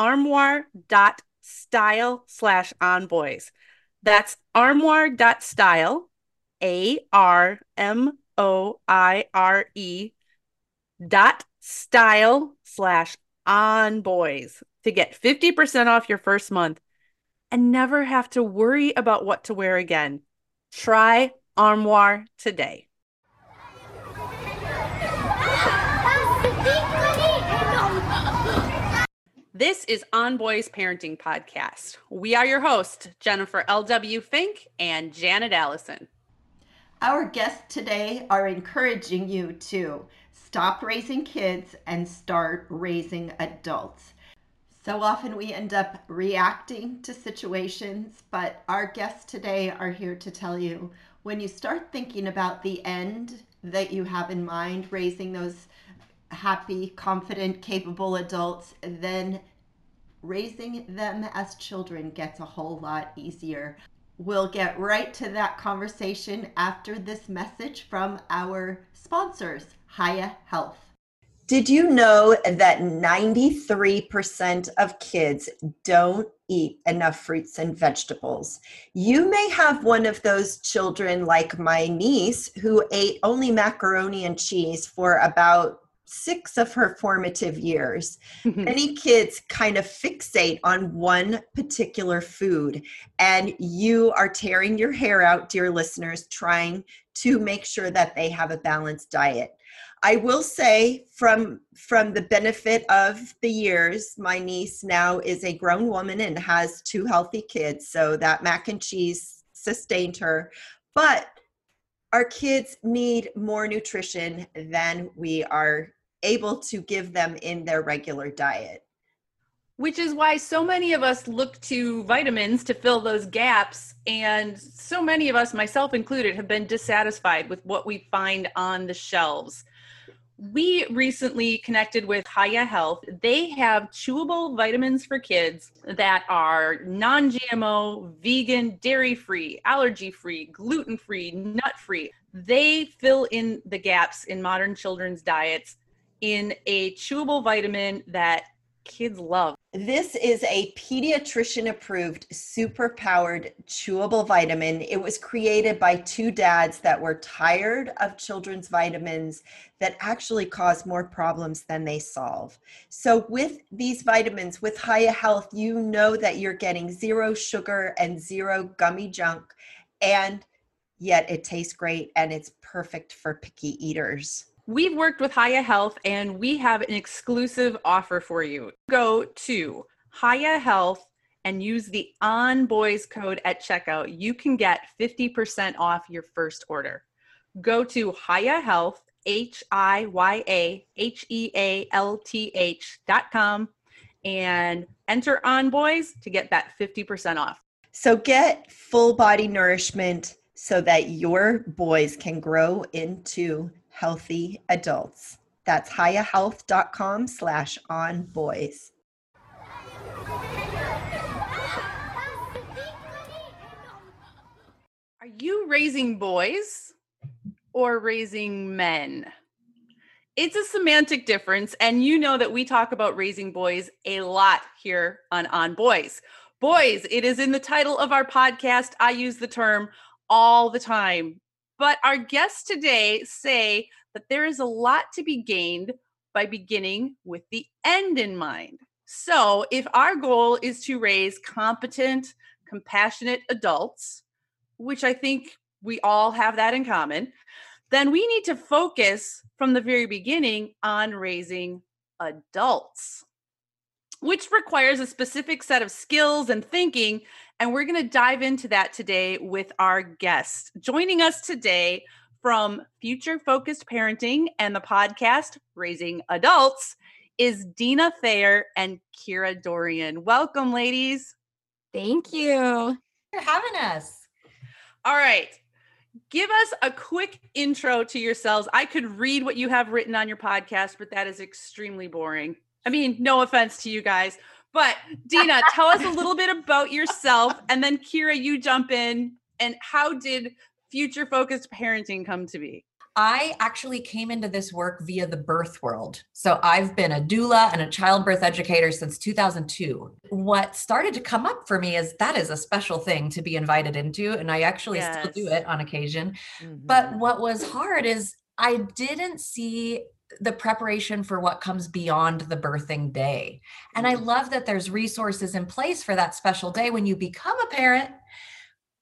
armoire.style slash onboys. That's armoire.style, A R M O I R E dot style slash onboys to get 50% off your first month and never have to worry about what to wear again. Try Armoire today. This is On Boys Parenting Podcast. We are your hosts, Jennifer L.W. Fink and Janet Allison. Our guests today are encouraging you to stop raising kids and start raising adults. So often we end up reacting to situations, but our guests today are here to tell you when you start thinking about the end that you have in mind, raising those happy, confident, capable adults, then raising them as children gets a whole lot easier. We'll get right to that conversation after this message from our sponsors, Hiya Health. Did you know that 93% of kids don't eat enough fruits and vegetables? You may have one of those children, like my niece, who ate only macaroni and cheese for about six of her formative years, mm-hmm. many kids kind of fixate on one particular food. And you are tearing your hair out, dear listeners, trying to make sure that they have a balanced diet. I will say from from the benefit of the years, my niece now is a grown woman and has two healthy kids, so that mac and cheese sustained her. But our kids need more nutrition than we are able to give them in their regular diet. Which is why so many of us look to vitamins to fill those gaps. And so many of us, myself included, have been dissatisfied with what we find on the shelves. We recently connected with Hiya Health. They have chewable vitamins for kids that are non GMO, vegan, dairy free, allergy free, gluten free, nut free. They fill in the gaps in modern children's diets in a chewable vitamin that kids love. This is a pediatrician approved super powered chewable vitamin. It was created by two dads that were tired of children's vitamins that actually cause more problems than they solve. So, with these vitamins, with Hiya Health, you know that you're getting zero sugar and zero gummy junk, and yet it tastes great and it's perfect for picky eaters. We've worked with Hiya Health and we have an exclusive offer for you. Go to Hiya Health and use the On Boys code at checkout. You can get 50% off your first order. Go to Hiya Health, H I Y A H E A L T H dot com and enter On Boys to get that 50% off. So get full body nourishment so that your boys can grow into healthy adults. That's hiyahealth.com slash on boys. Are you raising boys or raising men? It's a semantic difference, and you know that we talk about raising boys a lot here on On Boys. Boys, it is in the title of our podcast. I use the term all the time but our guests today say that there is a lot to be gained by beginning with the end in mind. So, if our goal is to raise competent, compassionate adults, which I think we all have that in common, then we need to focus from the very beginning on raising adults, which requires a specific set of skills and thinking. And we're going to dive into that today with our guest. Joining us today from Future Focused Parenting and the podcast Raising Adults is Dina Thayer and Kira Dorian. Welcome, ladies. Thank you for having us. All right. Give us a quick intro to yourselves. I could read what you have written on your podcast, but that is extremely boring. I mean, no offense to you guys, but Dina, tell us a little bit about yourself. And then Kira, you jump in. And how did future focused parenting come to be? I actually came into this work via the birth world. So I've been a doula and a childbirth educator since 2002. What started to come up for me is that is a special thing to be invited into. And I actually yes. still do it on occasion. Mm-hmm. But what was hard is I didn't see the preparation for what comes beyond the birthing day. And I mm-hmm. love that there's resources in place for that special day when you become a parent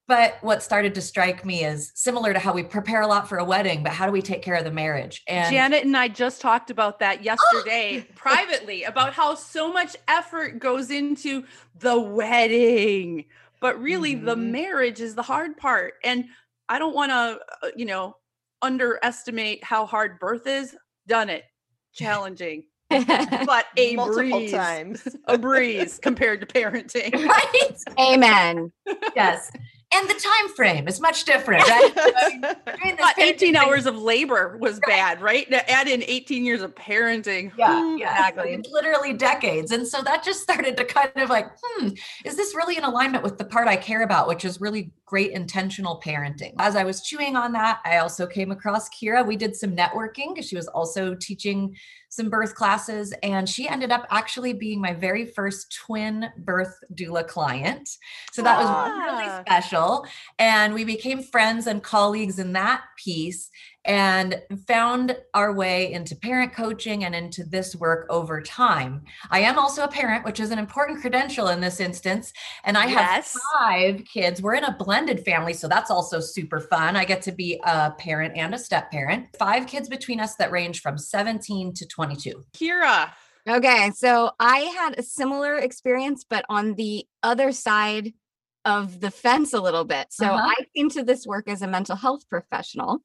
but what started to strike me is similar to how we prepare a lot for a wedding, but how do we take care of the marriage? And Janet and I just talked about that yesterday privately about how so much effort goes into the wedding, but really mm-hmm. the marriage is the hard part. And I don't want to, uh, you know, underestimate how hard birth is. Done it. Challenging. but a Multiple breeze, times. a breeze compared to parenting. Right? Amen. Yes and the time frame is much different right? 18 hours of labor was right. bad right? Add in 18 years of parenting. Yeah, yeah. Exactly. literally decades. And so that just started to kind of like hmm is this really in alignment with the part i care about which is really great intentional parenting? As i was chewing on that i also came across kira. We did some networking because she was also teaching some birth classes, and she ended up actually being my very first twin birth doula client. So that ah. was really special. And we became friends and colleagues in that piece and found our way into parent coaching and into this work over time. I am also a parent, which is an important credential in this instance. And I yes. have five kids. We're in a blended family, so that's also super fun. I get to be a parent and a step parent. Five kids between us that range from 17 to 22. Kira. Okay, so I had a similar experience, but on the other side of the fence a little bit. So uh-huh. I came to this work as a mental health professional.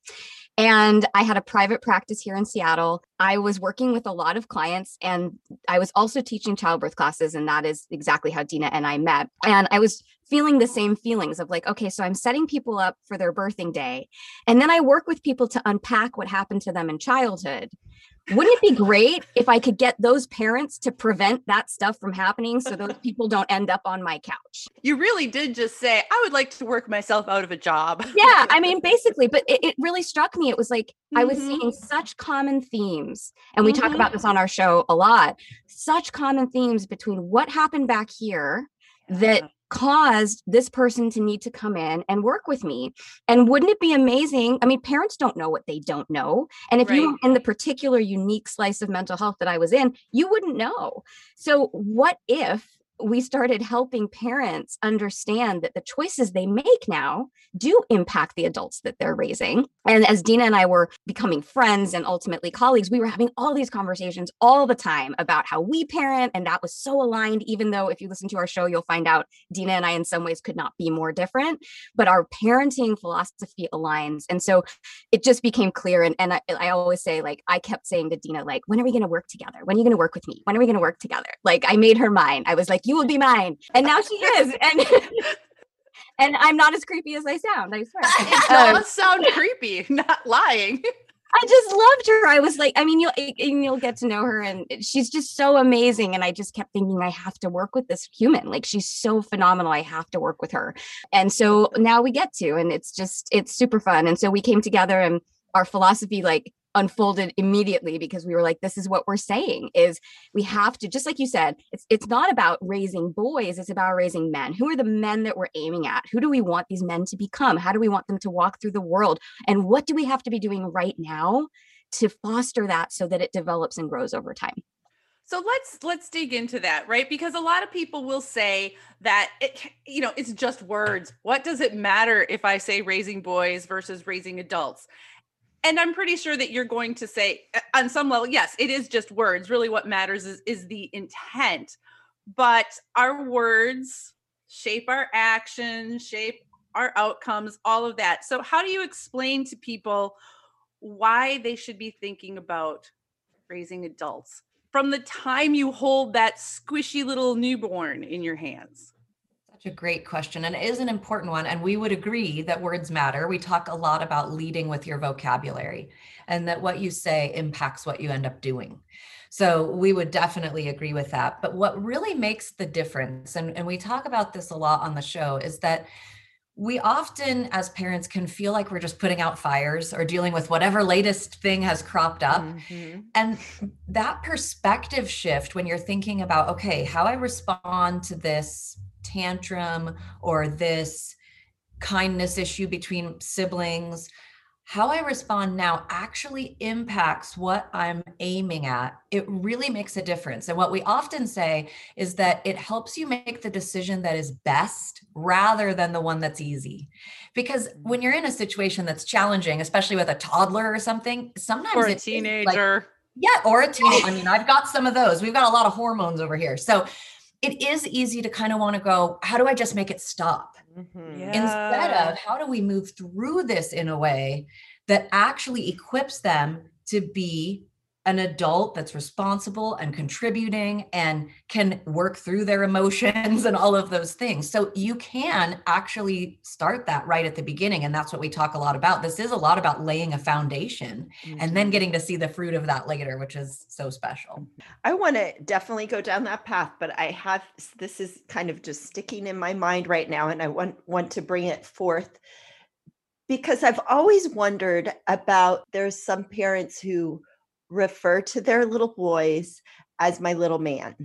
And I had a private practice here in Seattle. I was working with a lot of clients and I was also teaching childbirth classes. And that is exactly how Dina and I met. And I was feeling the same feelings of like, okay, so I'm setting people up for their birthing day. And then I work with people to unpack what happened to them in childhood wouldn't it be great if I could get those parents to prevent that stuff from happening so those people don't end up on my couch? You really did just say, I would like to work myself out of a job. yeah, I mean, basically, but it, it really struck me. It was like mm-hmm. I was seeing mm-hmm. such common themes, and we mm-hmm. talk about this on our show a lot such common themes between what happened back here that caused this person to need to come in and work with me. And wouldn't it be amazing? I mean, parents don't know what they don't know. And if right. you were in the particular unique slice of mental health that I was in, you wouldn't know. So, what if we started helping parents understand that the choices they make now do impact the adults that they're raising. And as Dina and I were becoming friends and ultimately colleagues, we were having all these conversations all the time about how we parent. And that was so aligned, even though if you listen to our show, you'll find out Dina and I, in some ways, could not be more different. But our parenting philosophy aligns. And so it just became clear. And, and I, I always say, like, I kept saying to Dina, like, when are we going to work together? When are you going to work with me? When are we going to work together? Like, I made her mine. I was like, you will be mine. And now she is. And and I'm not as creepy as I sound, I swear. It does um, sound creepy, not lying. I just loved her. I was like, I mean, you'll you'll get to know her, and she's just so amazing. And I just kept thinking, I have to work with this human. Like she's so phenomenal. I have to work with her. And so now we get to, and it's just it's super fun. And so we came together, and our philosophy like unfolded immediately because we were like this is what we're saying is we have to just like you said it's it's not about raising boys it's about raising men who are the men that we're aiming at who do we want these men to become how do we want them to walk through the world and what do we have to be doing right now to foster that so that it develops and grows over time So let's let's dig into that, right? Because a lot of people will say that it you know, it's just words. What does it matter if I say raising boys versus raising adults? And I'm pretty sure that you're going to say uh, on some level, yes, it is just words. Really what matters is is the intent. But our words shape our actions, shape our outcomes, all of that. So how do you explain to people why they should be thinking about raising adults from the time you hold that squishy little newborn in your hands? A great question. And it is an important one. And we would agree that words matter. We talk a lot about leading with your vocabulary and that what you say impacts what you end up doing. So we would definitely agree with that. But what really makes the difference, and, and we talk about this a lot on the show, is that we often as parents can feel like we're just putting out fires or dealing with whatever latest thing has cropped up mm-hmm. and that perspective shift when you're thinking about okay how i respond to this tantrum or this kindness issue between siblings how I respond now actually impacts what I'm aiming at. It really makes a difference. And what we often say is that it helps you make the decision that is best rather than the one that's easy. Because mm-hmm. when you're in a situation that's challenging, especially with a toddler or something, sometimes or a teenager. Like, yeah, or a teenager. I mean, I've got some of those. We've got a lot of hormones over here. So it is easy to kind of want to go, how do I just make it stop? Mm-hmm. Yeah. Instead of how do we move through this in a way that actually equips them to be an adult that's responsible and contributing and can work through their emotions and all of those things. So you can actually start that right at the beginning. And that's what we talk a lot about. This is a lot about laying a foundation mm-hmm. and then mm-hmm. getting to see the fruit of that later, which is so special. I want to definitely go down that path, but I have this is kind of just sticking in my mind right now, and I want want to bring it forth because I've always wondered about there's some parents who refer to their little boys as my little man.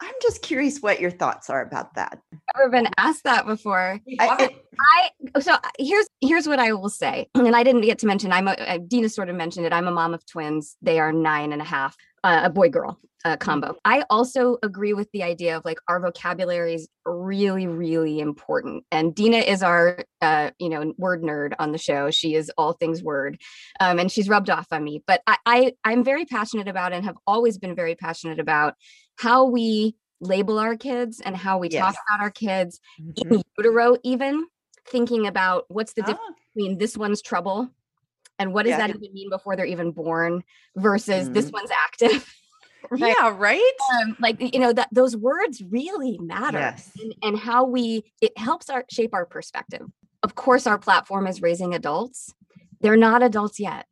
I'm just curious what your thoughts are about that. Ever been asked that before? I, I so uh, here's here's what I will say, and I didn't get to mention. I'm a, uh, Dina sort of mentioned it. I'm a mom of twins. They are nine and a half, uh, a boy girl uh, combo. I also agree with the idea of like our vocabulary is really, really important. And Dina is our, uh, you know, word nerd on the show. She is all things word, um, and she's rubbed off on me. But I, I, I'm very passionate about and have always been very passionate about how we label our kids and how we yes. talk about our kids mm-hmm. in utero, even thinking about what's the difference ah. between this one's trouble and what does yeah. that even mean before they're even born versus mm-hmm. this one's active Yeah, right. Um, like you know that those words really matter, yes. and, and how we it helps our shape our perspective. Of course, our platform is raising adults. They're not adults yet.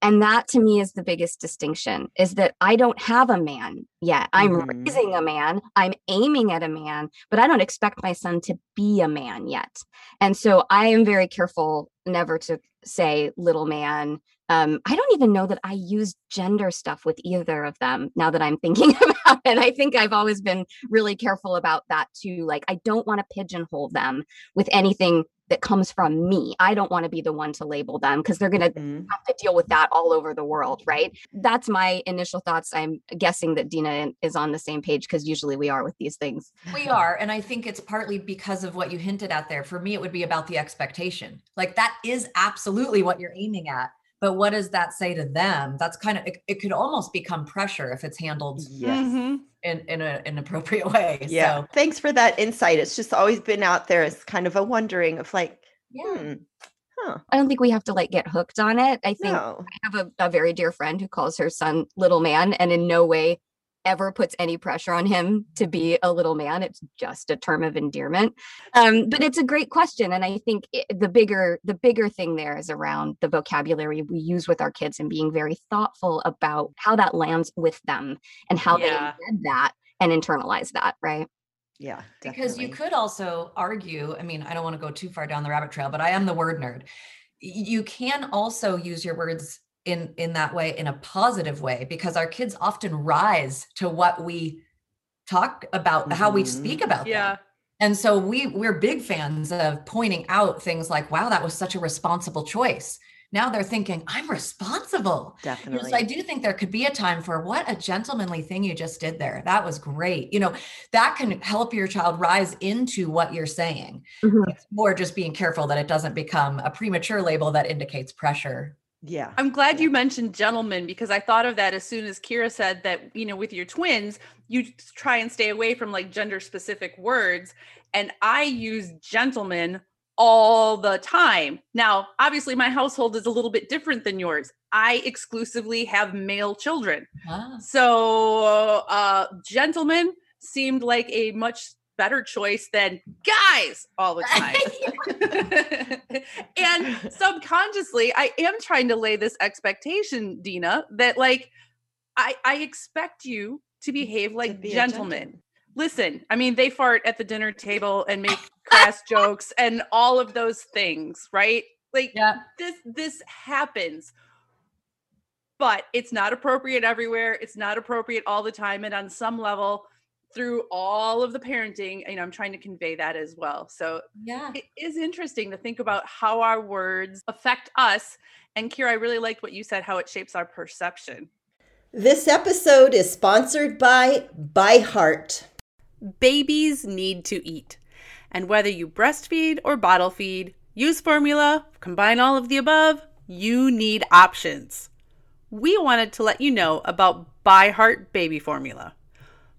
And that to me is the biggest distinction is that I don't have a man yet. I'm mm-hmm. raising a man, I'm aiming at a man, but I don't expect my son to be a man yet. And so I am very careful never to say little man, um, I don't even know that I use gender stuff with either of them now that I'm thinking about it. I think I've always been really careful about that too. Like, I don't want to pigeonhole them with anything that comes from me. I don't want to be the one to label them because they're going to mm-hmm. have to deal with that all over the world, right? That's my initial thoughts. I'm guessing that Dina is on the same page because usually we are with these things. We are. And I think it's partly because of what you hinted at there. For me, it would be about the expectation. Like, that is absolutely what you're aiming at but what does that say to them that's kind of it, it could almost become pressure if it's handled yes. Mm-hmm. in in a, an appropriate way yeah so. thanks for that insight it's just always been out there as kind of a wondering of like yeah hmm, Huh. I don't think we have to like get hooked on it. I think no. I have a, a, very dear friend who calls her son little man and in no way ever puts any pressure on him to be a little man. It's just a term of endearment. Um, but it's a great question, and I think it, the bigger the bigger thing there is around the vocabulary we use with our kids and being very thoughtful about how that lands with them and how yeah. they embed that and internalize that. Right. Yeah. Definitely. Because you could also argue. I mean, I don't want to go too far down the rabbit trail, but I am the word nerd. You can also use your words in in that way in a positive way because our kids often rise to what we talk about mm-hmm. how we speak about yeah. them. And so we we're big fans of pointing out things like wow that was such a responsible choice now they're thinking i'm responsible Definitely. so i do think there could be a time for what a gentlemanly thing you just did there that was great you know that can help your child rise into what you're saying Mhm. it's more just being careful that it doesn't become a premature label that indicates pressure yeah. I'm glad Yeah. you mentioned gentlemen because I thought of that as soon as Kira said that, you know, with your twins, you try and stay away from like gender specific words. And I use gentlemen all the time. Now, obviously, my household is a little bit different than yours. I exclusively have male children. Ah, So, uh, gentlemen seemed like a much better choice than guys all the time. and subconsciously, I am trying to lay this expectation, Dina, that like I I expect you to behave like be gentlemen. gentleman. Listen, I mean, they fart at the dinner table and make crass jokes and all of those things, right? Like yeah this this happens but it's not appropriate everywhere it's not appropriate all the time and on some level through all of the parenting you know i'm trying to convey that as well. So yeah. it is interesting to think about how our words affect us. And kira i really liked what you said how it shapes our perception. This episode is sponsored by ByHeart. babies need to eat. And whether you breastfeed or bottle feed use formula combine all of the above you need options. We wanted to let you know about ByHeart Baby Formula.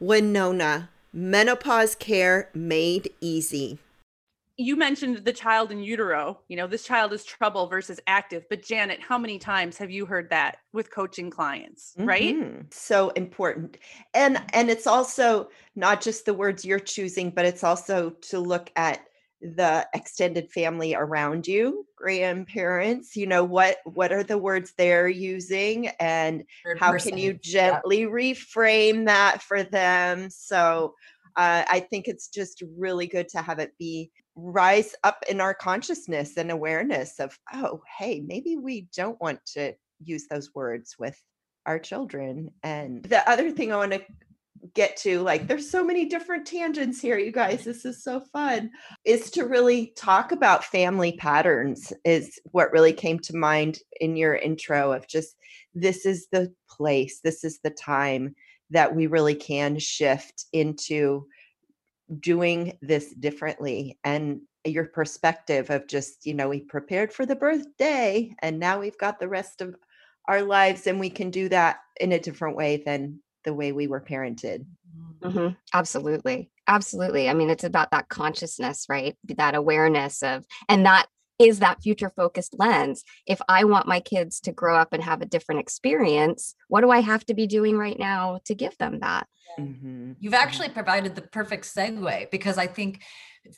Winona, Menopause care made easy. You mentioned the child in utero. You know, this child is trouble versus active. But Janet, how many times have you heard that with coaching clients, right? Mhm. So important. And and it's also not just the words you're choosing, but it's also to look at the extended family around you, grandparents, you know, what what are the words they're using and Third how can you gently reframe that for them? So uh, i think it's just really good to have it be rise up in our consciousness and awareness of oh hey maybe we don't want to use those words with our children. And the other thing i want to get to like there's so many different tangents here you guys this is so fun is to really talk about family patterns is what really came to mind in your intro of just this is the place this is the time that we really can shift into doing this differently and your perspective of just you know we prepared for the birthday and now we've got the rest of our lives and we can do that in a different way than the way we were parented Mhm. Absolutely. Absolutely. I mean, it's about that consciousness, right? That awareness of, and that is that future focused lens. If I want my kids to grow up and have a different experience, what do I have to be doing right now to give them that? Mhm, You've mhm. actually provided the perfect segue because I think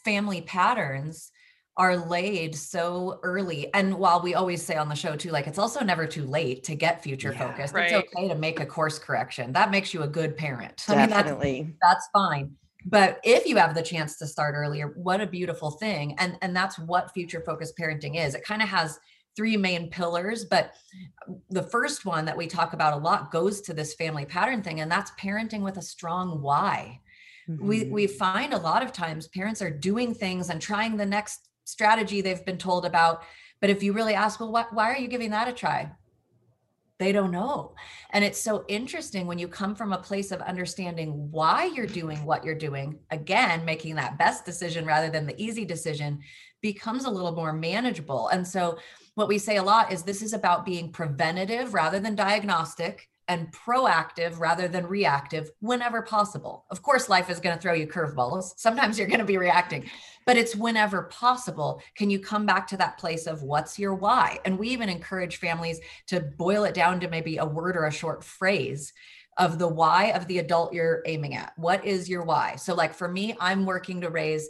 family patterns are laid so early. And while we always say on the show too, like it's also never too late to get future Yeah. focused. Right. It's okay to make a course correction. That makes you a good parent. I mean, that's definitely that's fine. But if you have the chance to start earlier, what a beautiful thing. And and that's what future focused parenting is. It kind of has three main pillars, but the first one that we talk about a lot goes to this family pattern thing and that's parenting with a strong why we Mhm. we find a lot of times parents are doing things and trying the next strategy they've been told about but if you really ask well why, why are you giving that a try? They don't know. And it's so interesting when you come from a place of understanding why you're doing what you're doing again making that best decision rather than the easy decision becomes a little more manageable. And so what we say a lot is this is about being preventative rather than diagnostic and proactive rather than reactive whenever possible. Of course, life is going to throw you curveballs. Sometimes you're going to be reacting, but it's whenever possible. Can you come back to that place of what's your why? And we even encourage families to boil it down to maybe a word or a short phrase of the why of the adult you're aiming at. What is your why? So, like for me, I'm working to raise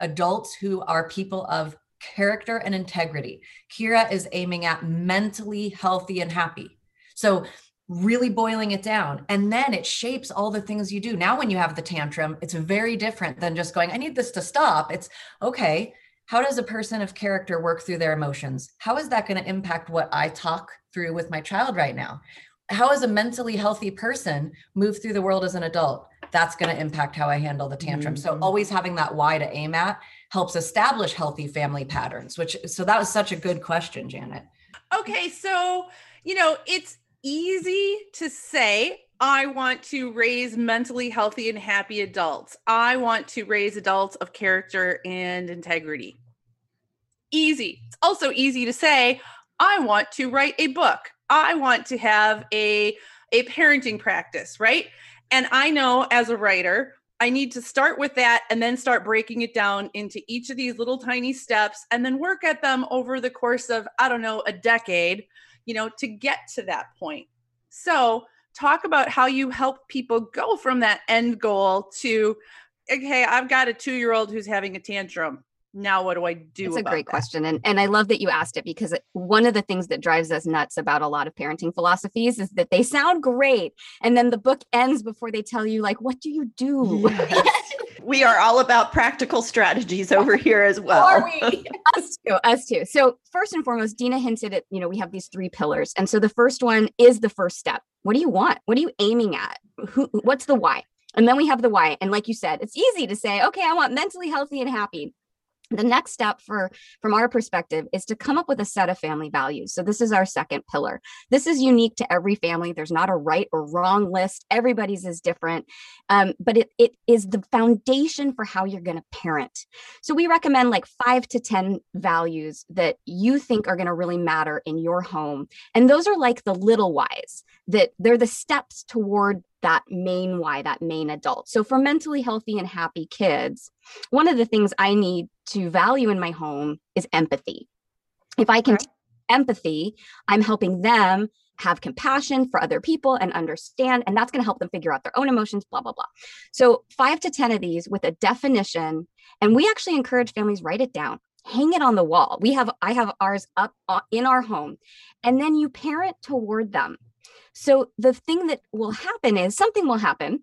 adults who are people of character and integrity. Kira is aiming at mentally healthy and happy. So, really boiling it down. And then it shapes all the things you do. Now, when you have the tantrum, it's very different than just going, I need this to stop. It's okay. How does a person of character work through their emotions? How is that going to impact what I talk through with my child right now? How is a mentally healthy person move through the world as an adult? That's going to impact how I handle the tantrum. So Mhm. always having that why to aim at helps establish healthy family patterns, which so that was such a good question, Janet. Okay, so you know, it's easy to say, I want to raise mentally healthy and happy adults. I want to raise adults of character and integrity. Easy. It's also easy to say, I want to write a book. I want to have a a parenting practice, right? And I know as a writer, I need to start with that and then start breaking it down into each of these little tiny steps and then work at them over the course of, I don't know, a decade, you know, to get to that point. So, talk about how you help people go from that end goal to, okay, I've got a two year old who's having a tantrum. Now, what do I do? It's a great that? question. And, and I love that you asked it because one of the things that drives us nuts about a lot of parenting philosophies is that they sound great. And then the book ends before they tell you, like, what do you do? Yes. we are all about practical strategies over here as well Are we? us too, us too. So first and foremost, Dina hinted at, you know, we have these three pillars. And so the first one is the first step. What do you want? What are you aiming at? Who, what's the why? And then we have the why. And like you said, it's easy to say, okay, I want mentally healthy and happy. The next step for from our perspective is to come up with a set of family values. So this is our second pillar. This is unique to every family. There's not a right or wrong list. Everybody's is different. Um, but it, it is the foundation for how you're going to parent. So we recommend like five to ten values that you think are going to really matter in your home. And those are like the little whys that they're the steps toward that main why, that main adult. So for mentally healthy and happy kids, one of the things I need to value in my home is empathy. If I can empathy, I'm helping them have compassion for other people and understand and that's going to help them figure out their own emotions blah blah blah so 5 to 10 of these with a definition and we actually encourage families write it down hang it on the wall we have i have ours up uh, in our home and then you parent toward them so the thing that will happen is something will happen.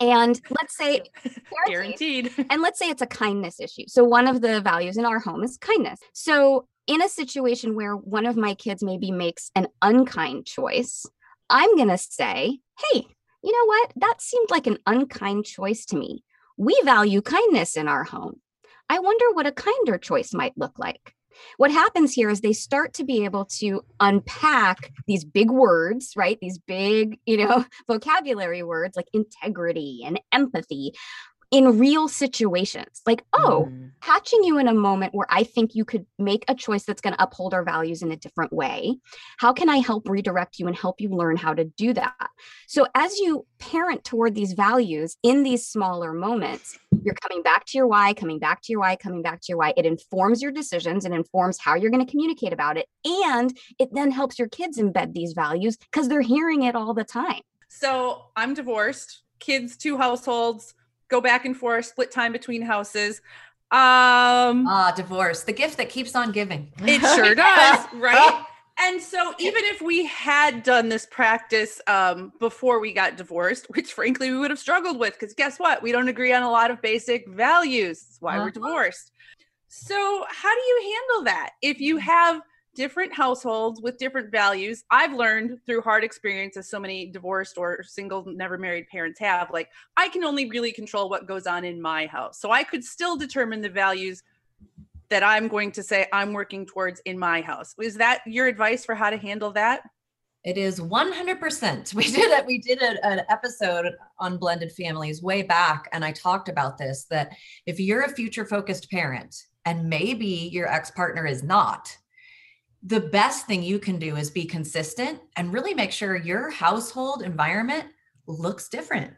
And let's say guaranteed. and let's say it's a kindness issue. So one of the values in our home is kindness. So in a situation where one of my kids maybe makes an unkind choice, I'm going to say, "Hey, you know what? That seemed like an unkind choice to me. We value kindness in our home. I wonder what a kinder choice might look like." What happens here is they start to be able to unpack these big words, right? These big, you know, vocabulary words like integrity and empathy in real situations. Like, oh, mm. catching you in a moment where I think you could make a choice that's going to uphold our values in a different way. How can I help redirect you and help you learn how to do that? So, as you parent toward these values in these smaller moments, you're coming back to your why, coming back to your why, coming back to your why. It informs your decisions and informs how you're going to communicate about it. And it then helps your kids embed these values because they're hearing it all the time. So, I'm divorced, kids, two households go back and forth, split time between houses. Um ah, divorce, the gift that keeps on giving. It sure does, right? And so even if we had done this practice um, before we got divorced, which frankly we would have struggled with, because guess what? We don't agree on a lot of basic values. That's why uh-huh. we're divorced. So how do you handle that if you have different households with different values. I've learned through hard experiences so many divorced or single, never married parents have. Like, I can only really control what goes on in my house. So I could still determine the values that I'm going to say I'm working towards in my house. Is that your advice for how to handle that? It is 100%. We did it. We did a, an episode on blended families way back, and I talked about this that if you're a future focused parent and maybe your ex partner is not, the best thing you can do is be consistent and really make sure your household environment looks different.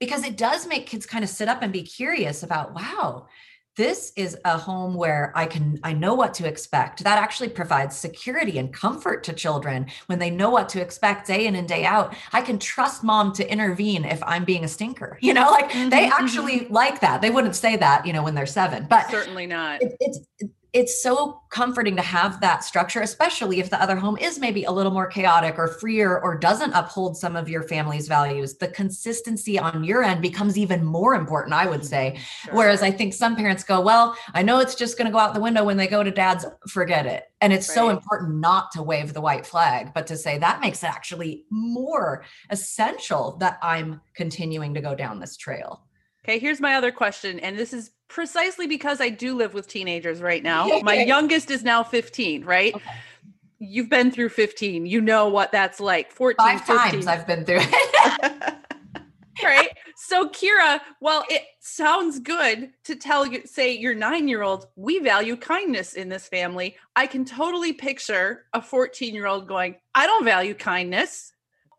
Because it does make kids kind of sit up and be curious about wow this is a home where i can i know what to expect. That actually provides security and comfort to children when they know what to expect day in and day out. I can trust mom to intervene if i'm being a stinker you know like mm-hmm, they actually mm-hmm. like that. They wouldn't say that you know when they're seven but certainly not. it, it's it's so comforting to have that structure, especially if the other home is maybe a little more chaotic or freer or doesn't uphold some of your family's values. The consistency on your end becomes even more important, I would mm-hmm. say. Sure. Whereas I think some parents go, Well, I know it's just going to go out the window when they go to dad's, forget it. And it's right. so important not to wave the white flag, but to say that makes it actually more essential that I'm continuing to go down this trail. Okay, here's my other question. And this is precisely because I do live with teenagers right now. My youngest is now 15, right? Okay. You've been through 15. You know what that's like. 14, Five 15. times I've been through it. right. So Kira, well, it sounds good to tell you, say your nine-year-old, we value kindness in this family. I can totally picture a 14-year-old going, I don't value kindness.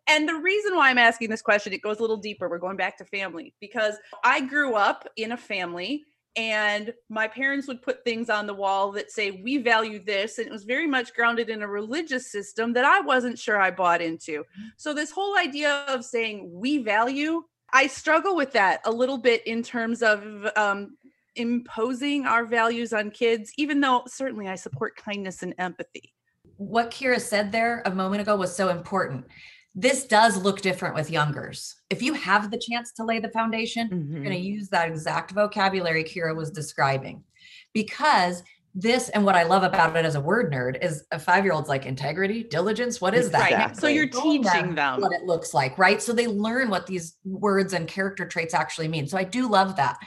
And the reason why I'm asking this question, it goes a little deeper. We're going back to family because I grew up in a family and my parents would put things on the wall that say we value this and it was very much grounded in a religious system that i wasn't sure i bought into. Mm-hmm. so this whole idea of saying we value i struggle with that a little bit in terms of um, imposing our values on kids even though certainly i support kindness and empathy. What kira said there a moment ago was so important this does look different with youngers. If you have the chance to lay the foundation, mm-hmm. you're going to use that exact vocabulary Kira was describing because this and what I love about it as a word nerd is a five year old's like integrity, diligence. What is that? Right. So you're teaching them what it looks like, right? So they learn what these words and character traits actually mean. So I do love that.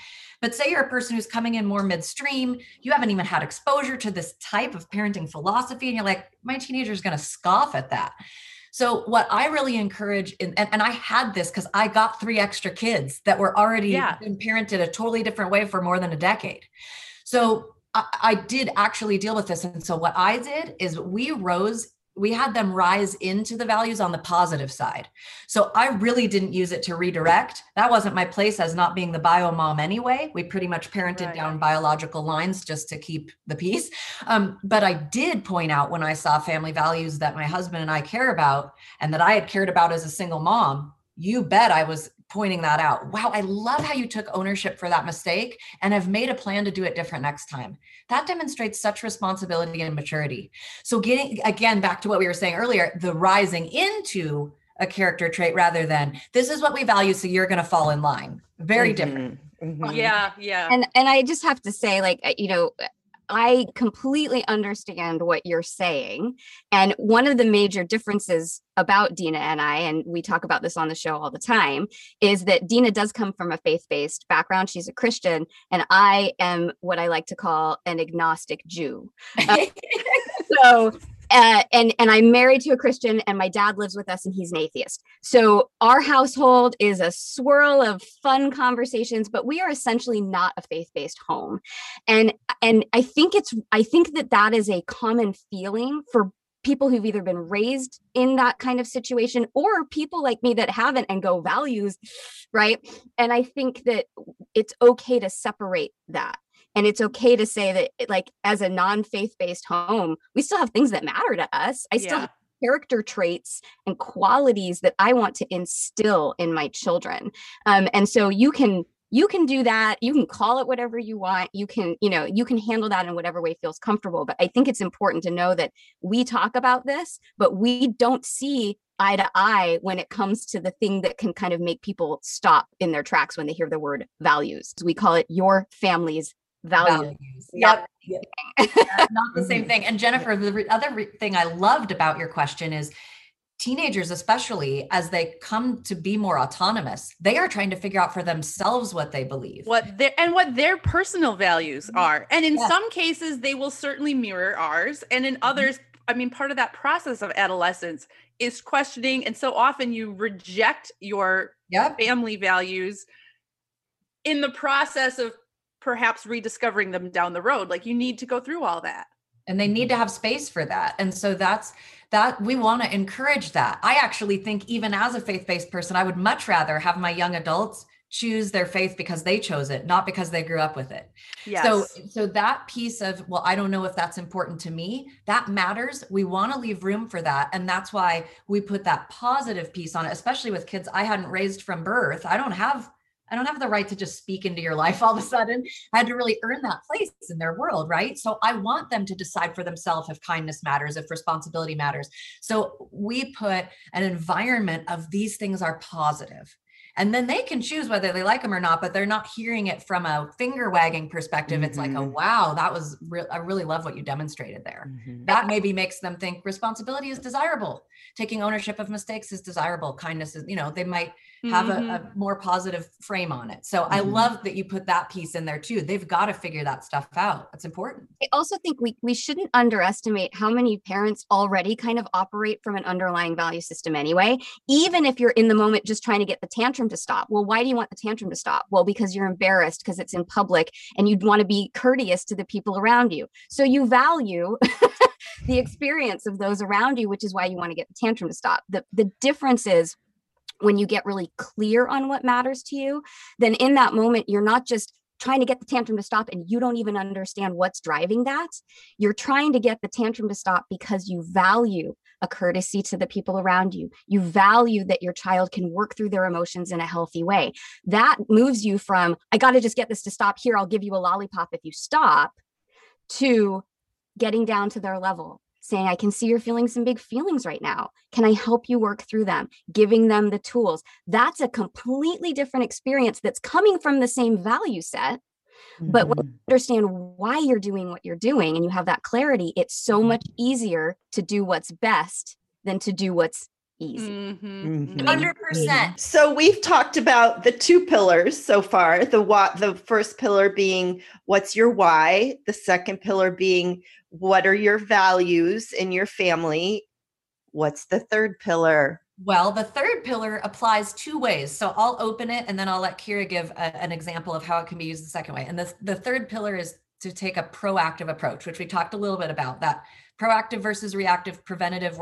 But say you're a person who's coming in more midstream, you haven't even had exposure to this type of parenting philosophy, and you're like, my teenager is going to scoff at that. So, what I really encourage, in, and, and I had this because I got three extra kids that were already yeah. been parented a totally different way for more than a decade. So, I, I did actually deal with this. And so, what I did is we rose we had them rise into the values on the positive side. So I really didn't use it to redirect. That wasn't my place as not being the bio mom anyway. We pretty much parented right. down biological lines just to keep the peace. Um, but I did point out when I saw family values that my husband and I care about and that I had cared about as a single mom, you bet I was pointing that out. Wow, I love how you took ownership for that mistake and have made a plan to do it different next time. That demonstrates such responsibility and maturity. So, getting again back to what we were saying earlier, the rising into a character trait rather than this is what we value, so you're going to fall in line. Very mm-hmm. different. Mm-hmm. Yeah, yeah. And and I just have to say, like, uh, you know, I completely understand what you're saying. And one of the major differences about Dina and I, and we talk about this on the show all the time, is that Dina does come from a faith based background. She's a Christian, and I am what I like to call an agnostic Jew. Uh, so uh, and and I'm married to a Christian, and my dad lives with us, and he's an atheist. So our household is a swirl of fun conversations, but we are essentially not a faith-based home, and and I think it's I think that that is a common feeling for people who've either been raised in that kind of situation or people like me that haven't and go values right and i think that it's okay to separate that and it's okay to say that like as a non-faith based home we still have things that matter to us. I still yeah. have character traits and qualities that i want to instill in my children. Um, and so you can you can do that. You can call it whatever you want. You can you know you can handle that in whatever way feels comfortable. But i think it's important to know that we talk about this but we don't see eye to eye when it comes to the thing that can kind of make people stop in their tracks when they hear the word values. We call it your family's values. Yep. yep. not the same thing. And Jennifer, the re- other re- thing I loved about your question is teenagers, especially as they come to be more autonomous, they are trying to figure out for themselves what they believe. What their and what their personal values mm-hmm. are. And in yeah. some cases, they will certainly mirror ours. And in mm-hmm. others, I mean, part of that process of adolescence is questioning. And so often you reject your yep. family values in the process of perhaps rediscovering them down the road. Like you need to go through all that. And they need to have space for that. And so that's that we want to encourage that. I actually think, even as a faith based person, I would much rather have my young adults choose their faith because they chose it not because they grew up with it yes. so so that piece of well i don't know if that's important to me that matters we want to leave room for that and that's why we put that positive piece on it especially with kids i hadn't raised from birth i don't have I don't have the right to just speak into your life all of a sudden. I had to really earn that place in their world, right? So I want them to decide for themselves if kindness matters, if responsibility matters. So we put an environment of these things are positive and then they can choose whether they like them or not but they're not hearing it from a finger wagging perspective mm-hmm. it's like mm-hmm. wow that was re- i really love what you demonstrated there mm-hmm. that maybe makes them think responsibility is desirable taking ownership of mistakes is desirable kindness is you know they might have mm-hmm. a, a, more positive frame on it. So i mm-hmm. love that you put that piece in there too. They've got to figure that stuff out. It's important. I also think we, we shouldn't underestimate how many parents already kind of operate from an underlying value system anyway even if you're in the moment just trying to get the tantrum to stop. Well why do you want the tantrum to stop? Well because you're embarrassed because it's in public and you'd want to be courteous to the people around you. So you value the experience of those around you, which is why you want to get the tantrum to stop. The, the difference is when you get really clear on what matters to you, then in that moment, you're not just trying to get the tantrum to stop and you don't even understand what's driving that. You're trying to get the tantrum to stop because you value a courtesy to the people around you. You value that your child can work through their emotions in a healthy way. That moves you from, I got to just get this to stop here. I'll give you a lollipop if you stop, to getting down to their level saying, I can see you're feeling some big feelings right now. Can I help you work through them? Giving them the tools. That's a completely different experience that's coming from the same value set. Mm-hmm. But when you mm-hmm. understand why you're doing what you're doing and you have that clarity, it's so much easier to do what's best than to do what's easy. Mhm, Mhm. mhm. Hundred percent. So we've talked about the two pillars so far. The what the first pillar being what's your why, the second pillar being what are your values in your family. What's the third pillar? Well, the third pillar applies two ways. So I'll open it and then I'll let Kira give a- an example of how it can be used the second way. And the, the third pillar is to take a proactive approach, which we talked a little bit about that proactive versus reactive, preventative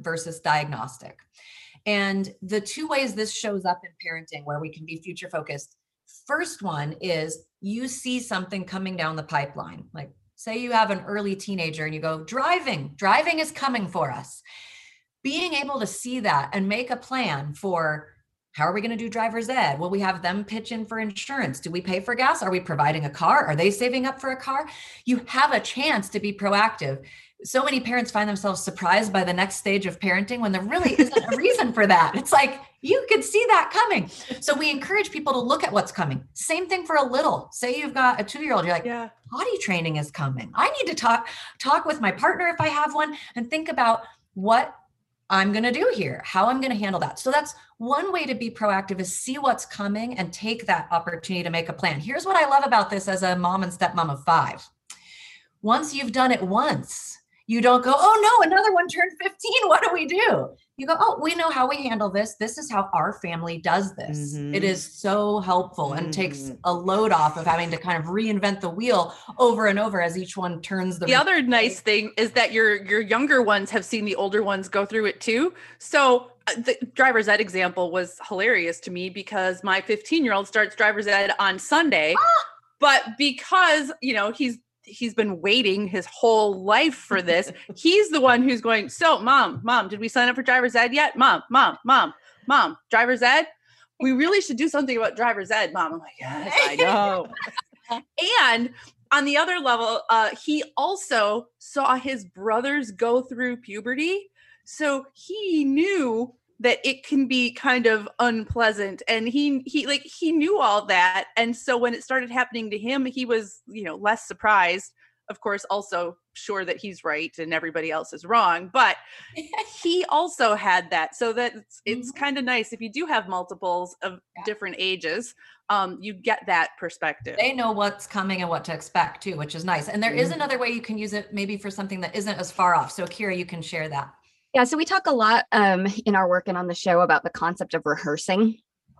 versus diagnostic. And the two ways this shows up in parenting where we can be future focused. First one is you see something coming down the pipeline. Like say you have an early teenager and you go driving, driving is coming for us being able to see that and make a plan for how are we going to do driver's ed? Will we have them pitch in for insurance? Do we pay for gas? Are we providing a car? Are they saving up for a car? You have a chance to be proactive. So many parents find themselves surprised by the next stage of parenting when there really isn't a reason for that. It's like you could see that coming. So we encourage people to look at what's coming. Same thing for a little. Say you've got a 2-year-old, you're like, Yeah. potty training is coming. I need to talk talk with my partner if I have one and think about what I'm going to do here, how I'm going to handle that. So that's one way to be proactive is see what's coming and take that opportunity to make a plan. Here's what I love about this as a mom and stepmom of 5. Once you've done it once, you don't go, "Oh no, another one turned 15. What do we do?" You go, "Oh, we know how we handle this. This is how our family does this." It Mhm. is so helpful and takes Mhm. a load off of having to kind of reinvent the wheel over and over as each one turns the The other nice thing is that your your younger ones have seen the older ones go through it too. So uh, the driver's ed example was hilarious to me because my 15 year old starts driver's ed on Sunday, but because you know he's he's been waiting his whole life for this, he's the one who's going. So, mom, mom, did we sign up for driver's ed yet? Mom, mom, mom, mom, driver's ed. We really should do something about driver's ed, mom. I'm like, yes, I know. and on the other level, uh, he also saw his brothers go through puberty. So he knew that it can be kind of unpleasant and he he like he knew all that and so when it started happening to him he was you know less surprised of course also sure that he's right and everybody else is wrong but he also had that so that it's, it's kind of nice if you do have multiples of Yeah. different ages um you get that perspective they know what's coming and what to expect too, which is nice. And there is Mhm. another way you can use it maybe for something that isn't as far off. So Kira, you can share that. Yeah, so we talk a lot um, in our work and on the show about the concept of rehearsing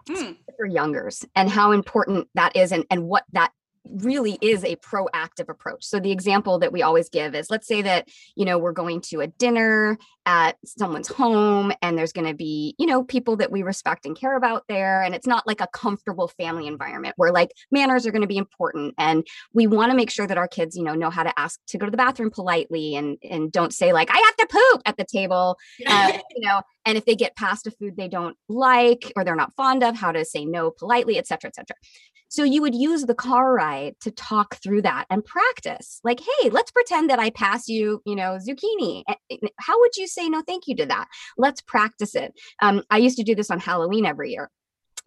Hmm. for youngers and how important that is and, and what that really is a proactive approach. So the example that we always give is let's say that, you know, we're going to a dinner at someone's home and there's going to be, you know, people that we respect and care about there and it's not like a comfortable family environment where like manners are going to be important and we want to make sure that our kids, you know, know how to ask to go to the bathroom politely and and don't say like I have to poop at the table uh, you know and if they get past a food they don't like or they're not fond of how to say no politely et cetera et cetera so you would use the car ride to talk through that and practice like hey let's pretend that i pass you you know zucchini. Eh, how would you say no thank you to that? Let's practice it. Um, i used to do this on halloween every year.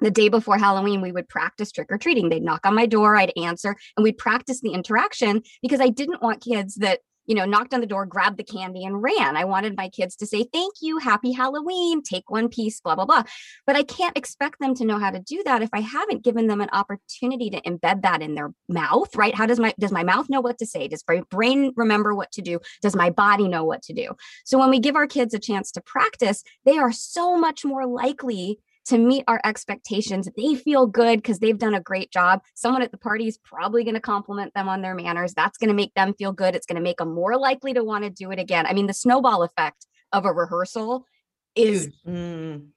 The day before Halloween, we would practice trick or treating. They'd knock on my door, I'd answer, and we'd practice the interaction because I didn't want kids that you know, knocked on the door, grabbed the candy, and ran. I wanted my kids to say, Thank you, happy Halloween, take one piece, blah, blah, blah. But I can't expect them to know how to do that if I haven't given them an opportunity to embed that in their mouth, right? How does my does my mouth know what to say? Does my brain remember what to do? Does my body know what to do? So when we give our kids a chance to practice, they are so much more likely to meet our expectations. They feel good because they've done a great job. Someone at the party is probably going to compliment them on their manners. That's going to make them feel good. It's going to make them more likely to want to do it again. I mean, the snowball effect of a rehearsal is Huge. Mm.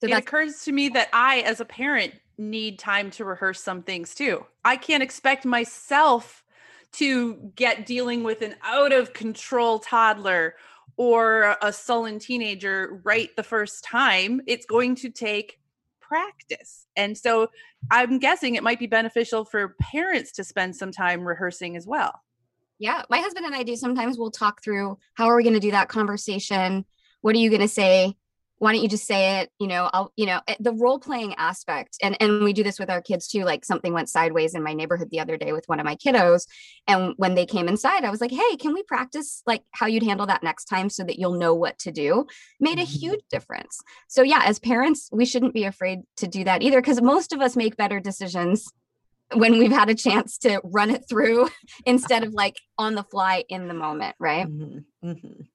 so it occurs to me that I, as a parent, need time to rehearse some things too. I can't expect myself to get dealing with an out of control toddler or a sullen teenager right the first time. It's going to take practice. And so I'm guessing it might be beneficial for parents to spend some time rehearsing as well. Yeah, my husband and I do sometimes we'll talk through how are we going to do that conversation? What are you going to say? Why don't you just say it you know i'll you know eh, the role playing aspect and and we do this with our kids too like something went sideways in my neighborhood the other day with one of my kiddos and when they came inside i was like hey can we practice like how you'd handle that next time so that you'll know what to do made a Mhm. huge difference so yeah as parents we shouldn't be afraid to do that either because most of us make better decisions when we've had a chance to run it through instead of like on the fly in the moment right Mhm, mhm.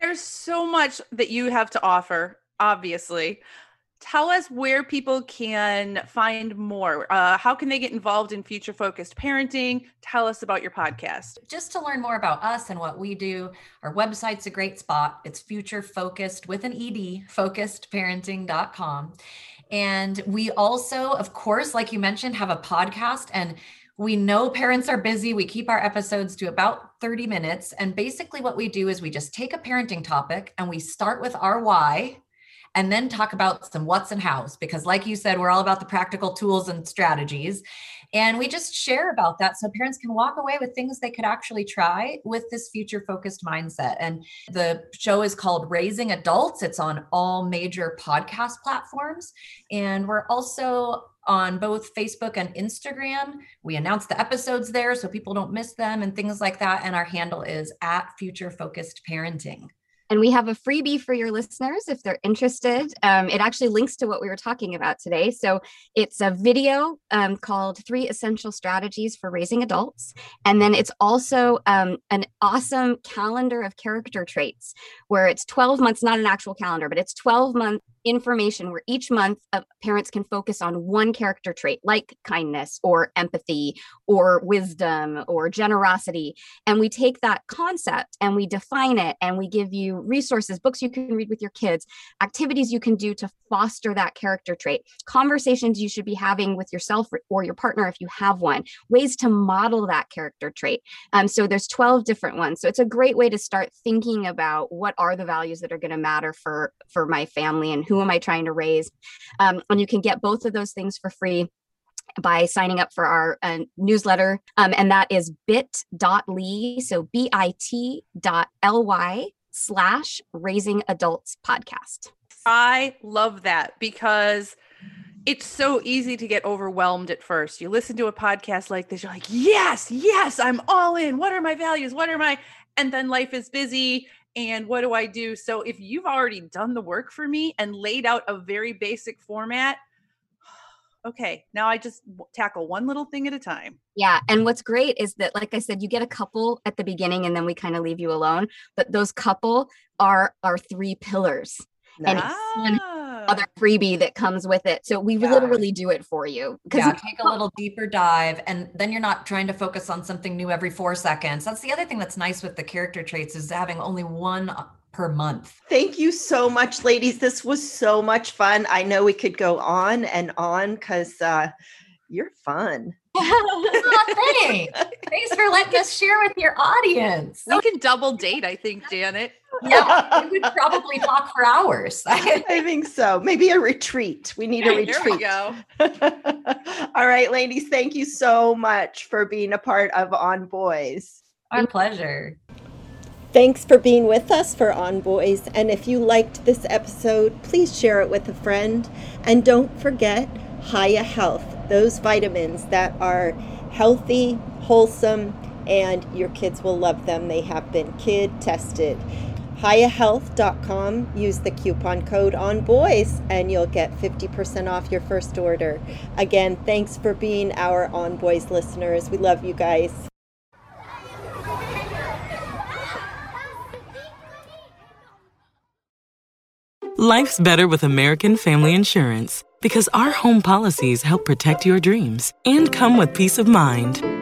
There's so much that you have to offer, obviously. Tell us where people can find more. Uh, how can they get involved in future focused parenting? Tell us about your podcast. just to learn more about us and what we do, our website's a great spot. It's future focused with an ED, focusedparenting.com. And we also, of course, like you mentioned, have a podcast and we know parents are busy. We keep our episodes to about 30 minutes. And basically, what we do is we just take a parenting topic and we start with our why and then talk about some what's and hows. Because, like you said, we're all about the practical tools and strategies. And we just share about that so parents can walk away with things they could actually try with this future focused mindset. And the show is called Raising Adults. It's on all major podcast platforms. And we're also on both Facebook and Instagram. We announce the episodes there so people don't miss them and things like that. And our handle is at Future Focused Parenting. And we have a freebie for your listeners if they're interested. Um, it actually links to what we were talking about today. So it's a video um, called Three Essential Strategies for Raising Adults. And then it's also um, an awesome calendar of character traits where it's 12 months, not an actual calendar, but it's 12 month information where each month uh, parents can focus on one character trait like kindness or empathy or wisdom or generosity. And we take that concept and we define it and we give you resources books you can read with your kids activities you can do to foster that character trait conversations you should be having with yourself or- your partner if you have one ways to model that character trait. Um, so there's 12 different ones. So it's a great way to start thinking about what are the values that are going to matter for for my family and who am i trying to raise um, and you can get both of those things for free by signing up for our uh, newsletter um, and that is bit.ly so bit.ly slash raising adults podcast I love that because it's so easy to get overwhelmed at first. You listen to a podcast like this, you're like, yes, yes, I'm all in. What are my values? What are my, and then life is busy. And what do I do? So if you've already done the work for me and laid out a very basic format, okay, now I just tackle one little thing at a time. Yeah. And what's great is that, like I said, you get a couple at the beginning and then we kind of leave you alone. But those couple are our three pillars. And Nice. Ah. Other freebie that comes with it. So we Yeah. literally do it for you. Because Yeah, take a little deeper dive, and then you're not trying to focus on something new every four seconds. That's the other thing that's nice with the character traits is having only one uh, per month. Thank you so much, ladies. This was so much fun. I know we could go on and on because uh, you're fun. Oh, thanks. thanks for letting us share with your audience. we can double date, I think, Janet. Yeah, we would probably talk for hours. I think so. Maybe a retreat. We need a retreat. There we go. All right, ladies, thank you so much for being a part of On Boys. Our pleasure. Thanks for being with us for On Boys. And if you liked this episode, please share it with a friend. And don't forget Hiya Health, those vitamins that are healthy, wholesome, and your kids will love them. They have been kid tested. HiyaHealth.com. Use the coupon code on boys and you'll get 50% off your first order. Again, thanks for being our On Boys listeners. We love you guys. Life's better with American Family Insurance because our home policies help protect your dreams and come with peace of mind.